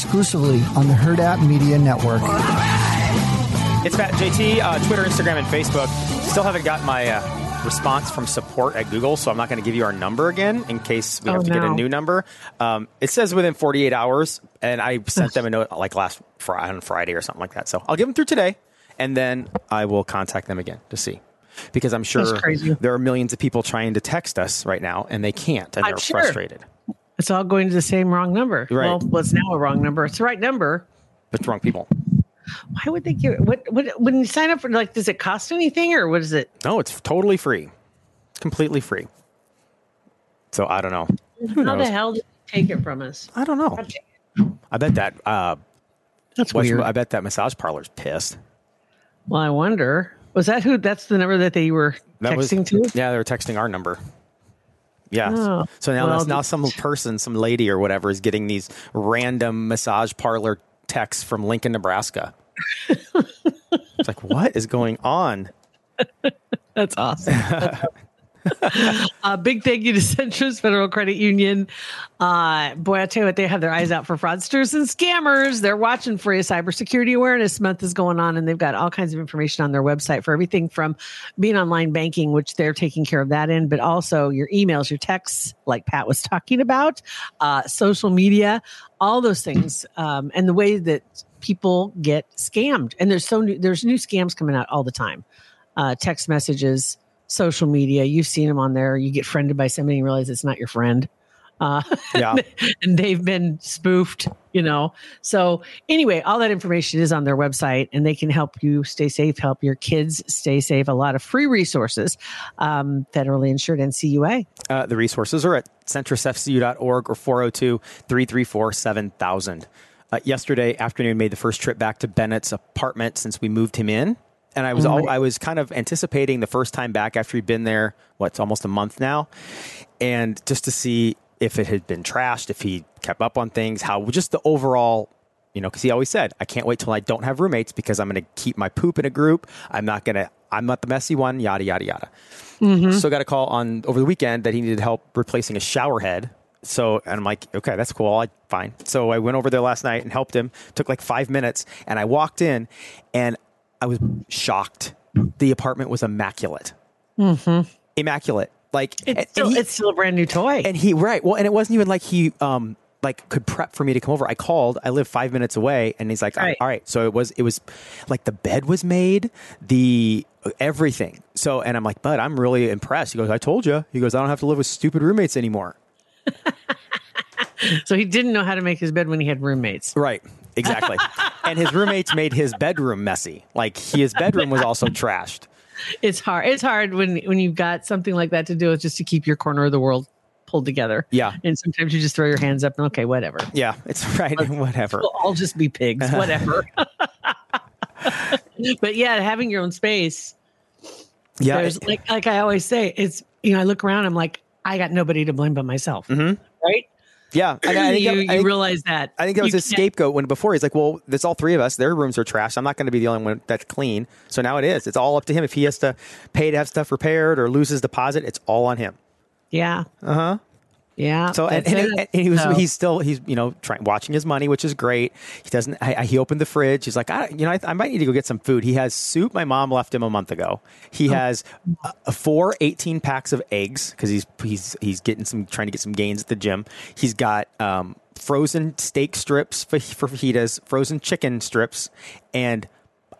Exclusively on the Hurrdat Media Network. It's Pat JT, uh, Twitter, Instagram, and Facebook. Still haven't got my uh, response from support at Google, so I'm not going to give you our number again in case we have Oh, to get a new number. Um, it says within 48 hours, and I sent them a note like last fri- on Friday or something like that. So I'll give them through today, and then I will contact them again to see. Because I'm sure there are millions of people trying to text us right now, and they can't, and I'm they're sure. frustrated. It's all going to the same wrong number. Right. Well, well, it's now a wrong number. It's the right number. But wrong people. Why would they give it? What, what, when you sign up for, like, does it cost anything or what is it? No, it's totally free. It's completely free. So I don't know. Who How knows? the hell did they take it from us? I don't know. I bet that uh, That's what's- weird. I bet that massage parlor's pissed. Well, I wonder. Was that who? That's the number that they were That was- texting to? Yeah, they were texting our number. Yeah. Oh, so now well, that's now some person, some lady or whatever, is getting these random massage parlor texts from Lincoln, Nebraska. it's like, what is going on? That's awesome. Uh, big thank you to Centris Federal Credit Union. Uh, boy, I tell you what, they have their eyes out for fraudsters and scammers. They're watching for you. Cybersecurity Awareness Month is going on, and they've got all kinds of information on their website for everything from being online banking, which they're taking care of that in, but also your emails, your texts, like Pat was talking about, uh, social media, all those things, um, and the way that people get scammed. And there's so new, there's new scams coming out all the time. Uh, text messages, social media. You've seen them on there. You get friended by somebody and realize it's not your friend. Uh, Yeah. and they've been spoofed, you know. So, anyway, all that information is on their website and they can help you stay safe, help your kids stay safe. A lot of free resources, um, federally insured NCUA. Uh, the resources are at centrisfcu.org or 402 334 7000. Uh, Yesterday afternoon, made the first trip back to Bennett's apartment since we moved him in. And I was all, I was kind of anticipating the first time back after he'd been there, what's almost a month now, and just to see if it had been trashed, if he kept up on things, how just the overall you know, because he always said, I can't wait till I don't have roommates because I'm going to keep my poop in a group. I'm not going to, I'm not the messy one, yada, yada, yada. Mm-hmm. So got a call on over the weekend that he needed help replacing a shower head. So, and I'm like, okay, that's cool. I, fine. So I went over there last night and helped him. Took like five minutes. And I walked in and I was shocked. The apartment was immaculate. Immaculate. Like, It's, and- and still, he- it's still a brand new toy. and he right well, and it wasn't even like he um like could prep for me to come over. I called. I live five minutes away, and he's like, Right. "All right." So it was it was like the bed was made, the everything. So and I'm like, "Bud, I'm really impressed." He goes, "I told you." He goes, "I don't have to live with stupid roommates anymore." so he didn't know how to make his bed when he had roommates. Right. Exactly. and his roommates made his bedroom messy. Like his bedroom was also trashed. It's hard. It's hard when when you've got something like that to do with just to keep your corner of the world pulled together. Yeah. And sometimes you just throw your hands up and okay, whatever. Yeah, it's right. Whatever. We'll all just be pigs, whatever. but yeah, having your own space. Yeah. There's like like I always say, it's you know, I look around, I'm like, I got nobody to blame but myself. Mm-hmm. Right? Yeah. And I think, you I you think- realize that. I think that was You his can't- scapegoat when before he's like, well, there's all three of us. Their rooms are trash. I'm not going to be the only one that's clean. So now it is. It's all up to him. If he has to pay to have stuff repaired or lose his deposit, it's all on him. Yeah. Uh huh. Yeah. So and, and, and he was So- he's still he's you know trying watching his money, which is great. He doesn't. I, I- he opened the fridge. He's like, I, you know, I, I might need to go get some food. He has soup. My mom left him a month ago. Oh. He has uh, four 18 packs of eggs because he's he's he's getting some trying to get some gains at the gym. He's got um, frozen steak strips for, for fajitas, frozen chicken strips, and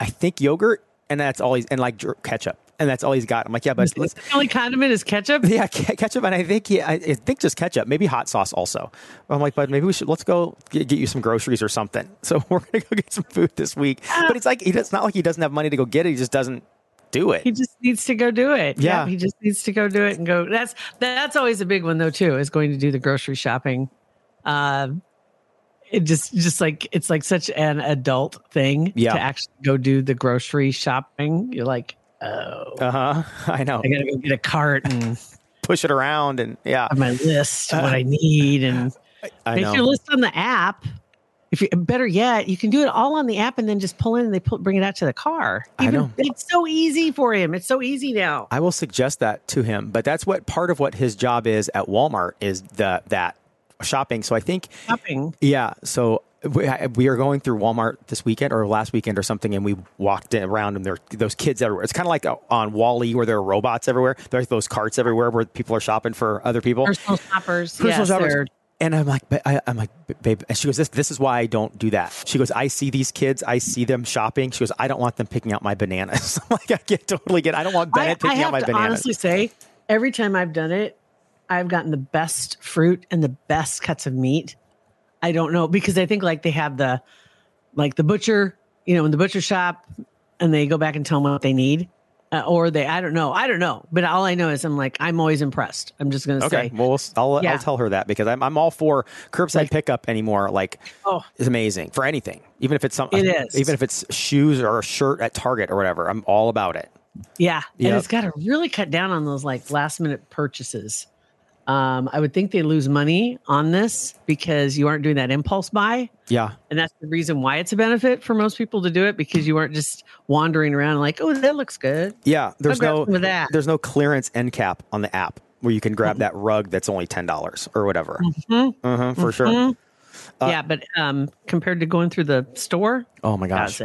I think yogurt. And that's all he's and like ketchup. And that's all he's got. I'm like, yeah, but let's, the only condiment is ketchup. yeah, ketchup, and I think he, I, think just ketchup, maybe hot sauce also. I'm like, but maybe we should let's go get, get you some groceries or something. So we're gonna go get some food this week. But it's like he it's not like he doesn't have money to go get it. He just doesn't do it. He just needs to go do it. Yeah. he just needs to go do it and go. That's that's always a big one though too. Is going to do the grocery shopping. Um, it just just like it's like such an adult thing Yeah. to actually go do the grocery shopping. You're like, oh, Uh huh. I know. I gotta go get a cart and Push it around and yeah, have my list what I need and I make know. your list on the app. If you better yet, you can do it all on the app and then just pull in and they pull, bring it out to the car. I know. It's so easy for him. It's so easy now. I will suggest that to him. But that's what part of what his job is at Walmart is the that shopping. So I think Shopping. Yeah. So we, we are going through Walmart this weekend or last weekend or something, and we walked around and there are those kids everywhere. It's kind of like uh, on WALL-E where there are robots everywhere. There's those carts everywhere where people are shopping for other people. Personal shoppers. Personal yes, shoppers. they're- And I'm like, I, I'm like, babe. And she goes, this, this is why I don't do that. She goes, I see these kids, I see them shopping. She goes, I don't want them picking out my bananas. I'm like, I get totally get. I don't want Bennett I picking have out my to bananas. honestly say, every time I've done it, I've gotten the best fruit and the best cuts of meat. I don't know because I think like they have the, like the butcher, you know, in the butcher shop, and they go back and tell them what they need, uh, or they, I don't know, I don't know. But all I know is I'm like, I'm always impressed. I'm just gonna Okay, say, well, we'll- I'll, Yeah. I'll tell her that because I'm, I'm all for curbside pickup anymore. Like, Oh. it's amazing for anything, even if it's something, It is. even if it's shoes or a shirt at Target or whatever. I'm all about it. Yeah. Yep. And it's got to really cut down on those like last minute purchases. Um, I would think they lose money on this because you aren't doing that impulse buy. Yeah, And that's the reason why it's a benefit for most people to do it because you aren't just wandering around like, oh, that looks good. yeah. There's no there's no clearance end cap on the app where you can grab that rug that's only ten dollars or whatever. Mm-hmm. Uh-huh, for sure. Yeah. But um, compared to going through the store, Oh my gosh!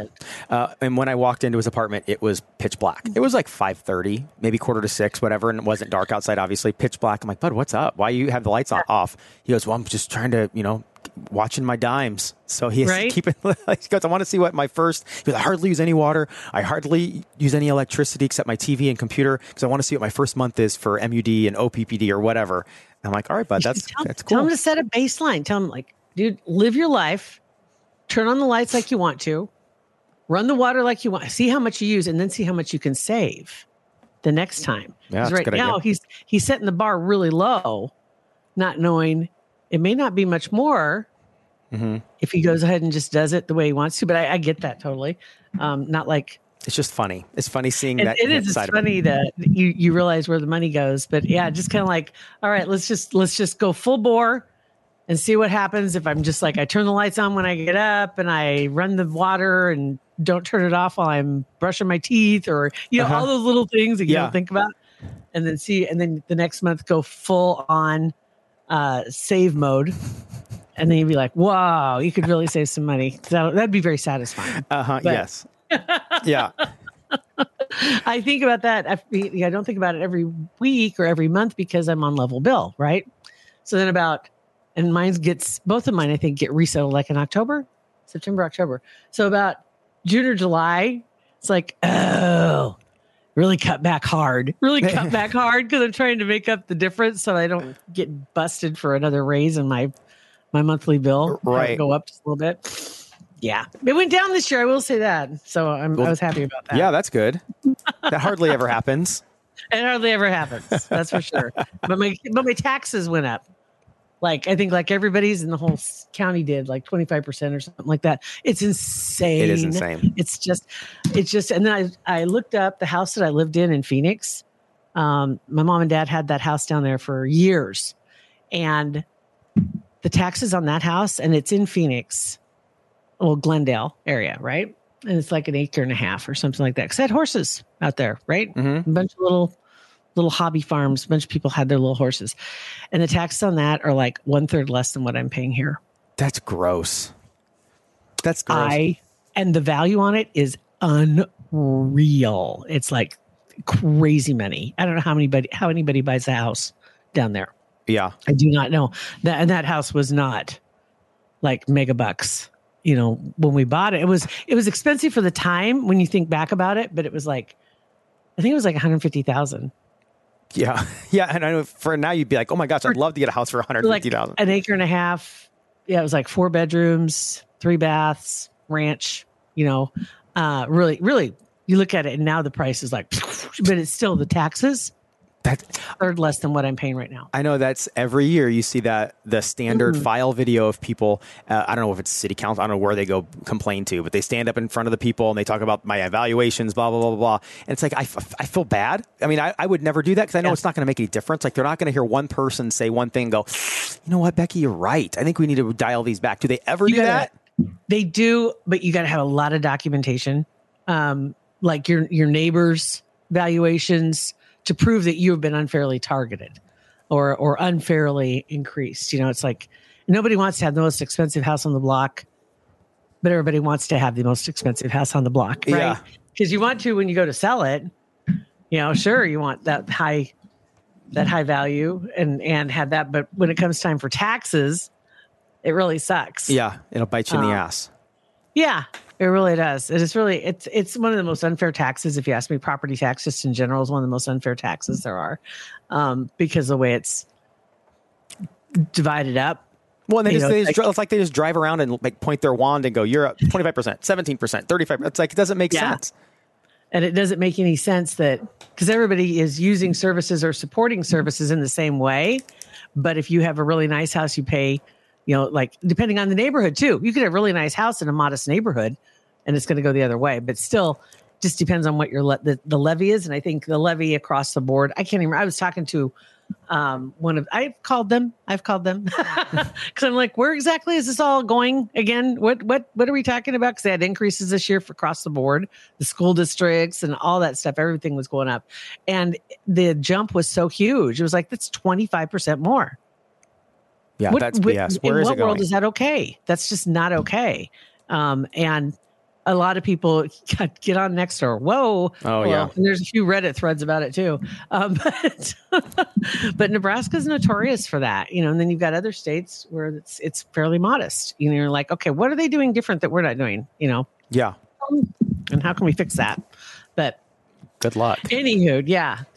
Uh, and when I walked into his apartment, it was pitch black. It was like five thirty, maybe quarter to six, whatever, and it wasn't dark outside. Obviously, pitch black. I'm like, Bud, what's up? Why you have the lights on off? He goes, Well, I'm just trying to, you know, watching my dimes. So he's Right. keeping. He goes, I want to see what my first. He goes, I hardly use any water. I hardly use any electricity except my TV and computer because I want to see what my first month is for MUD and OPPD or whatever. And I'm like, all right, bud, that's tell, that's tell him to set a baseline. Tell him like, dude, live your life, turn on the lights like you want to, run the water like you want, see how much you use, and then see how much you can save the next time. Yeah, 'Cause that's a right now idea. he's he's setting the bar really low, not knowing it may not be much more Mm-hmm. if he goes ahead and just does it the way he wants to. But I, I get that totally. Um, not like It's just funny. It's funny seeing that. it is. Side funny that you you realize where the money goes, but yeah, just kind of like, all right, let's just let's just go full bore and see what happens if I'm just like I turn the lights on when I get up and I run the water and don't turn it off while I'm brushing my teeth or you know Uh-huh. all those little things that you Yeah. don't think about, and then see and then the next month go full on uh, save mode. And then you'd be like, "Wow, you could really save some money." That, that'd be very satisfying. Uh huh. But- Yes. yeah. I think about that. I, I don't think about it every week or every month because I'm on level bill, right? So then about, and mine gets, both of mine, I think, get resettled like in October, September, October. So about June or July, it's like, oh, really cut back hard, really cut back hard because I'm trying to make up the difference so I don't get busted for another raise in my my monthly bill. Right. Go up just a little bit. Yeah. It went down this year. I will say that. So I'm, I was happy about that. Yeah, that's good. that hardly ever happens. It hardly ever happens. That's for sure. But my but my taxes went up. Like I think like everybody's in the whole county did like 25% or something like that. It's insane. It is insane. It's just it's just and then I I looked up the house that I lived in in Phoenix. Um my mom and dad had that house down there for years. And the taxes on that house and it's in Phoenix. Well, Glendale area, right? And it's like an acre and a half or something like that. Cuz I had horses out there, right? Mhm. A bunch of little little hobby farms. A bunch of people had their little horses, and the taxes on that are like one third less than what I'm paying here. That's gross. That's gross. I and the value on it is unreal. It's like crazy money. I don't know how anybody how anybody buys a house down there. yeah. I do not know that, and that house was not like mega bucks. You know, when we bought it, it was it was expensive for the time when you think back about it, but it was like, I think it was like one hundred fifty thousand, Yeah. Yeah. And I know for now you'd be like, oh my gosh, I'd love to get a house for like 150000 an acre and a half. Yeah, it was like four bedrooms, three baths, ranch. You know, uh, really, really, you look at it, and now the price is like, but it's still the taxes That, third less than what I'm paying right now. I know that's every year you see that the standard Mm-hmm. file video of people. Uh, I don't know if it's city council. I don't know where they go complain to, but they stand up in front of the people and they talk about my evaluations, blah blah blah blah. blah. And it's like I, f- I feel bad. I mean, I, I would never do that because I know Yeah. it's not going to make any difference. Like they're not going to hear one person say one thing, and go, you know what, Becky, you're right. I think we need to dial these back. Do they ever You do gotta- that? They do, but you got to have a lot of documentation, um, like your your neighbors' valuations to prove that you have been unfairly targeted or or unfairly increased. You know, it's like nobody wants to have the most expensive house on the block, but everybody wants to have the most expensive house on the block, right? Yeah. Because you want to when you go to sell it. You know, sure, you want that high that high value and and have that, but when it comes time for taxes, it really sucks. Yeah, it'll bite you in the Uh, ass. Yeah, it really does. It is really it's it's one of the most unfair taxes. If you ask me, property tax just in general is one of the most unfair taxes there are, um, because the way it's divided up. Well, and they just, know, they it's just like- it's like they just drive around and like point their wand and go, "You're up twenty five percent, seventeen percent, thirty five." It's like it doesn't make Yeah. sense. And it doesn't make any sense that because everybody is using services or supporting services in the same way. But if you have a really nice house, you pay, you know, like depending on the neighborhood too. You could have a really nice house in a modest neighborhood and it's going to go the other way. But still, just depends on what your le- the, the levy is. And I think the levy across the board, I can't even, I was talking to um one of I've called them I've called them because I'm like where exactly is this all going again what what what are we talking about because they had increases this year for across the board the school districts and all that stuff everything was going up and the jump was so huge it was like that's 25% more Yeah, what, that's BS. Where in is what it world going? is that okay that's just not okay um and a lot of people get on next door. Whoa! Oh, yeah. and there's a few Reddit threads about it too. Um, but but Nebraska's notorious for that, you know. And then you've got other states where it's it's fairly modest. You know, you're like, okay, what are they doing different that we're not doing? You know, yeah. and how can we fix that? But Good luck. anywho, yeah,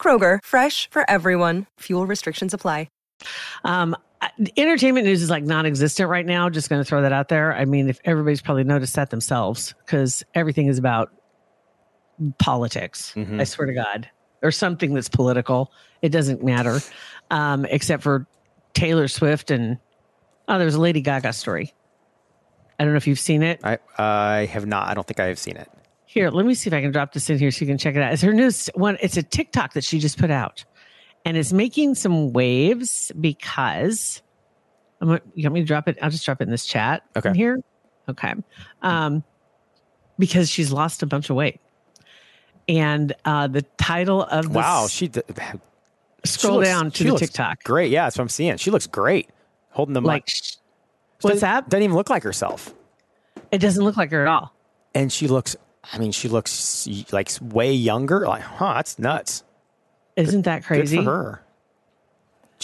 Kroger, fresh for everyone. Fuel restrictions apply. Um, entertainment news is like non-existent right now. Just going to throw that out there. I mean, if everybody's probably noticed that themselves, because everything is about politics. I swear to God, or something that's political. It doesn't matter, um, except for Taylor Swift and oh, there's a Lady Gaga story. I don't know if you've seen it. I I have not. I don't think I have seen it. Here, let me see if I can drop this in here so you can check it out. It's her news one. It's a TikTok that she just put out, and it's making some waves because I'm. gonna- You want me to drop it? I'll just drop it in this chat. Okay. here. Okay. Um, because she's lost a bunch of weight, and uh, the title of the Wow, she, d- she scroll looks- down to the TikTok. Great, yeah, that's what I'm seeing. She looks great, holding the Like, mic. what's that? Doesn't even look like herself, It doesn't look like her at all. and she looks. I mean, she looks like way younger. Like, huh? That's nuts. Isn't that crazy? Good for her.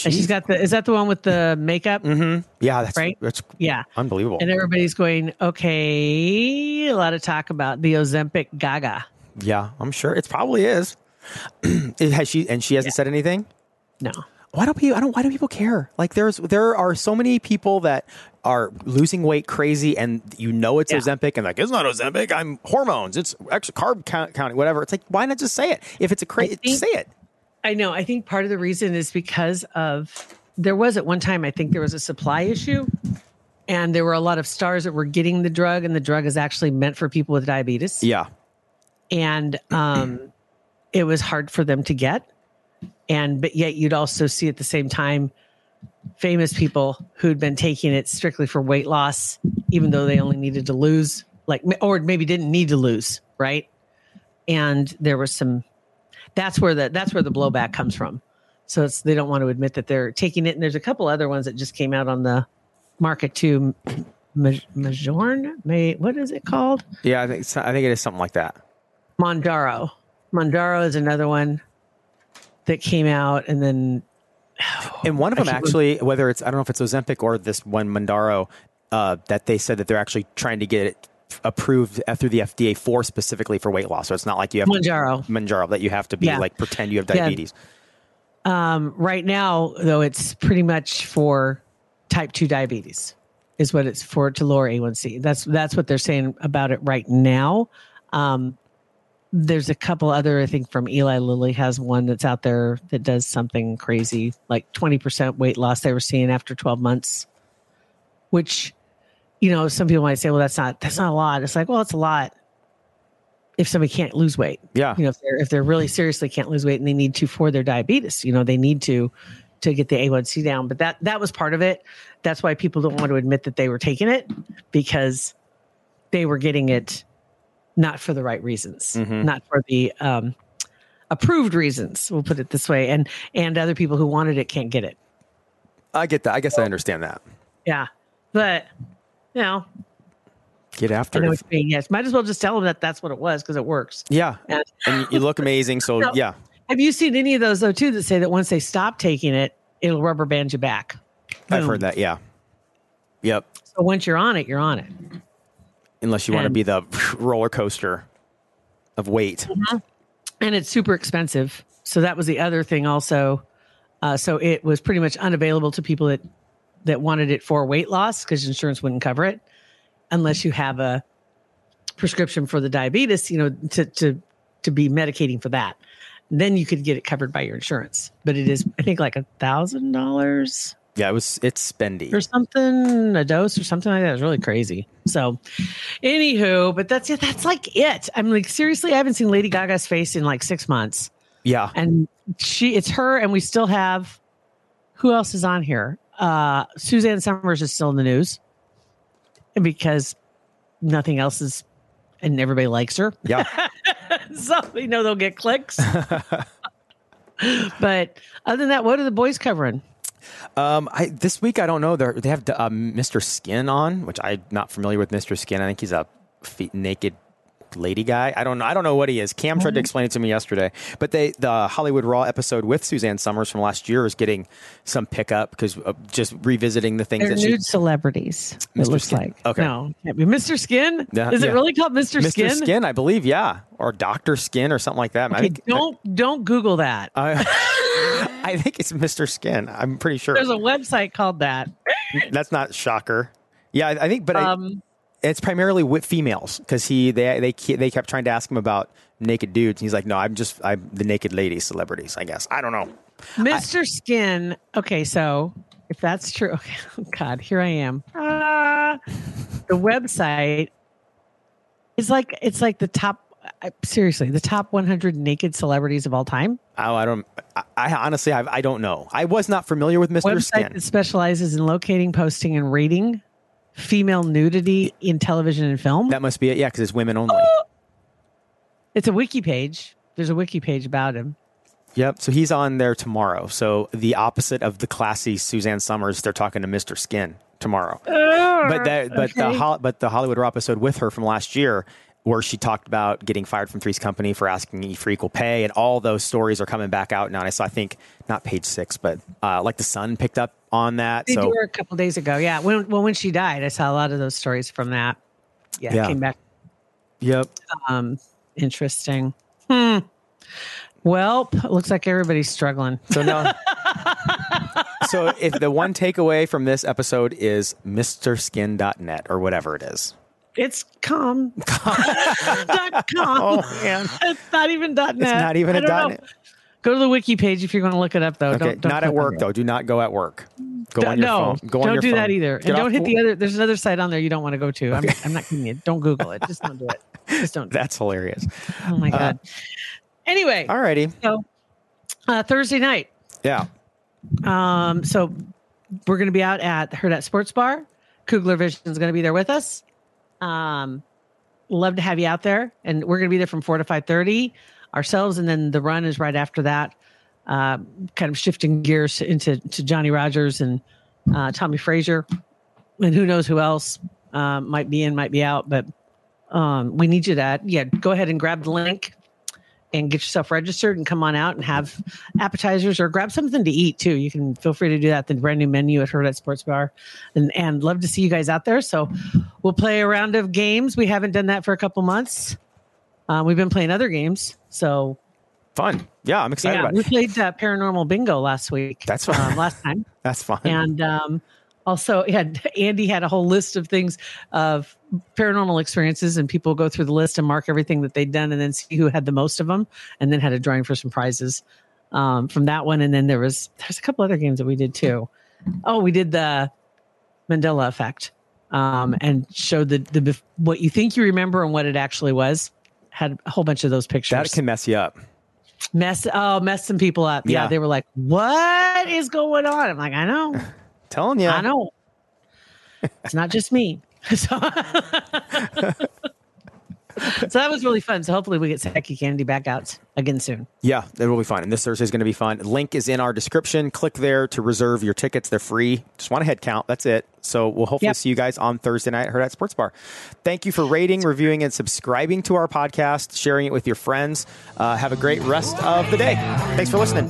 And she's got the. Is that the one with the makeup? Mm-hmm. Yeah, that's Right? That's Yeah. unbelievable. And everybody's going, okay. A lot of talk about the Ozempic Gaga. yeah, I'm sure it probably is. Has she and she hasn't said anything? No. Why don't people? I don't. Why do people care? Like, there's there are so many people that are losing weight crazy, and you know it's Yeah. Ozempic, and like it's not Ozempic. I'm hormones. It's extra carb count, counting, whatever. It's like why not just say it? If it's a crazy, say it. I know. I think part of the reason is because of there was at one time, I think there was a supply issue, and there were a lot of stars that were getting the drug, and the drug is actually meant for people with diabetes. Yeah, and um, it was hard for them to get. And but yet you'd also see at the same time famous people who'd been taking it strictly for weight loss, even though they only needed to lose, like or maybe didn't need to lose, right? And there was some. That's where the that's where the blowback comes from. So it's they don't want to admit that they're taking it. And there's a couple other ones that just came out on the market too. Majorn, May what is it called? yeah. I think I think it is something like that. Mounjaro. Mounjaro is another one that came out, and then And one of them actually, whether it's I don't know if it's Ozempic or this one Mounjaro, uh, that they said that they're actually trying to get it approved through the FDA for specifically for weight loss. So it's not like you have Mounjaro. to, Mounjaro that you have to be Yeah. like pretend you have Yeah. diabetes. Um, right now, though, it's pretty much for type two diabetes, is what it's for to lower A1C. That's that's what they're saying about it right now. Um, there's a couple other, I think, from Eli Lilly has one that's out there that does something crazy, like 20% weight loss they were seeing after 12 months, which, you know, some people might say, well, that's not, that's not a lot. It's like, well, it's a lot if somebody can't lose weight. Yeah. You know, if they're, if they're really seriously can't lose weight and they need to for their diabetes, you know, they need to, to get the A1C down. But that, that was part of it. That's why people don't want to admit that they were taking it because they were getting it not for the right reasons, not for the um, approved reasons. We'll put it this way, and and other people who wanted it can't get it. I get that. I guess I understand that. Yeah, but you know, Get after it. Yes, might as well just tell them that that's what it was because it works. Yeah. And- And you- look amazing. So No. yeah. Have you seen any of those though too that say that once they stop taking it, it'll rubber band you back? I've heard that. Yeah. Yep. So once you're on it, you're on it. Unless you want to be the roller coaster of weight. and it's super expensive. So that was the other thing also. Uh, so it was pretty much unavailable to people that that wanted it for weight loss because insurance wouldn't cover it unless you have a prescription for the diabetes, you know, to to to be medicating for that. Then you could get it covered by your insurance. But it is I think like a thousand dollars Yeah. It was, it's spendy. or something, a dose or something like that. It's really crazy. So, anywho, but that's it. That's like it. I'm like, seriously, I haven't seen Lady Gaga's face in like six months. Yeah. And she, it's her, and we still have who else is on here? Uh, Suzanne Somers is still in the news because nothing else is, and everybody likes her. Yeah. so we know they'll get clicks. but other than that, what are the boys covering? Um, I this week I don't know. They're, they have uh, Mr. Skin on, which I'm not familiar with. Mr. Skin. I think he's a feet lady guy. I don't know. I don't know what he is. Cam tried to explain it to me yesterday. But they the Hollywood Raw episode with Suzanne Somers from last year is getting some pickup because uh, just revisiting the things They're that she. nude celebrities. It Mr. looks Skin. like Okay. No, can't be Mr. Skin. Yeah, Is yeah. it really called Mr. Mr. Skin? Skin? I believe, yeah, or Doctor Skin or something like that. I think don't don't Google that. I, I think it's Mr. Skin. I'm pretty sure. There's a website called that. That's not shocker. Yeah, I I think, but I, Um, it's primarily with females because he they they they kept trying to ask him about naked dudes. And he's like, no, I'm just I'm the naked lady celebrities. I guess I don't know. Mr. Skin. Okay, so if that's true, okay, oh God, here I am. Ah, the website is like it's like the top. I- Seriously, the top 100 naked celebrities of all time. Oh, I don't. I, I honestly, I, I don't know. I was not familiar with Mr. Website Skin. that specializes in locating, posting, and rating female nudity in television and film. That must be it. Yeah, because it's women only. It's a wiki page. There's a wiki page about him. Yep. So he's on there tomorrow. So the opposite of the classy Suzanne Somers, they're talking to Mr. Skin tomorrow. Ah, but that, but the okay. Hol- but the Hollywood Raw episode with her from last year, where she talked about getting fired from Three's Company for asking for equal pay, and all those stories are coming back out now. And I saw, I think, not page six, but uh, like the Sun picked up on that. They so were a couple days ago. Yeah. When well when she died, I saw a lot of those stories from that. Yeah, Yeah. came back. yep, Um, interesting. Hmm. Well, looks like everybody's struggling. So now, so if the one takeaway from this episode is MrSkin.net or whatever it is. It's com. dot com. Oh, man. It's not even dot net. not even a dot know. net. Go to the wiki page if you're going to look it up, though. Okay, don't, don't not at work though. Do not go at work. Go D- on your no, phone. Go on don't your do phone. that either. Get and don't hit the other. There's another site on there you don't want to go to. I'm, I'm not kidding you. Don't Google it. Just don't do it. Just don't. Do it. That's hilarious. Oh my god. anyway, Alrighty. so uh, Thursday night. Yeah. Um, so we're going to be out at Hurrdat Sports Bar. Kugler Vision is going to be there with us. Um, love to have you out there, and we're going to be there from four to five thirty ourselves, and then the run is right after that. Uh, kind of shifting gears into to Johnny Rodgers and uh, Tommy Frazier, and who knows who else uh, might be in, might be out, but um, we need you to yeah go ahead and grab the link and get yourself registered and come on out and have appetizers or grab something to eat too. You can feel free to do that. The brand new menu at Hurrdat Sports Bar, and and love to see you guys out there. So we'll play a round of games. We haven't done that for a couple months. Uh, we've been playing other games, so Fun. Yeah, I'm excited yeah, we played uh, Paranormal Bingo last week. That's fun. um, last time. That's fun. and um, also had Andy had a whole list of things of paranormal experiences, and people go through the list and mark everything that they'd done, and then see who had the most of them, and then had a drawing for some prizes um, from that one. And then there was there's a couple other games that we did too. Oh, we did the Mandela effect, um, and showed the the what you think you remember and what it actually was. Had a whole bunch of those pictures that can mess you up. mess oh mess some people up. Yeah. Yeah. they were like, "What is going on?" I'm like, "I know." Telling you. I know. It's not just me. So, so that was really fun. So hopefully we get Seki Candy back out again soon. Yeah, it will be fun. And this Thursday is going to be fun. Link is in our description. Click there to reserve your tickets. They're free. Just want a head count. That's it. So we'll hopefully Yep. see you guys on Thursday night at Hurrdat Sports Bar. Thank you for rating, reviewing, and subscribing to our podcast, sharing it with your friends. Uh, have a great rest of the day. Thanks for listening.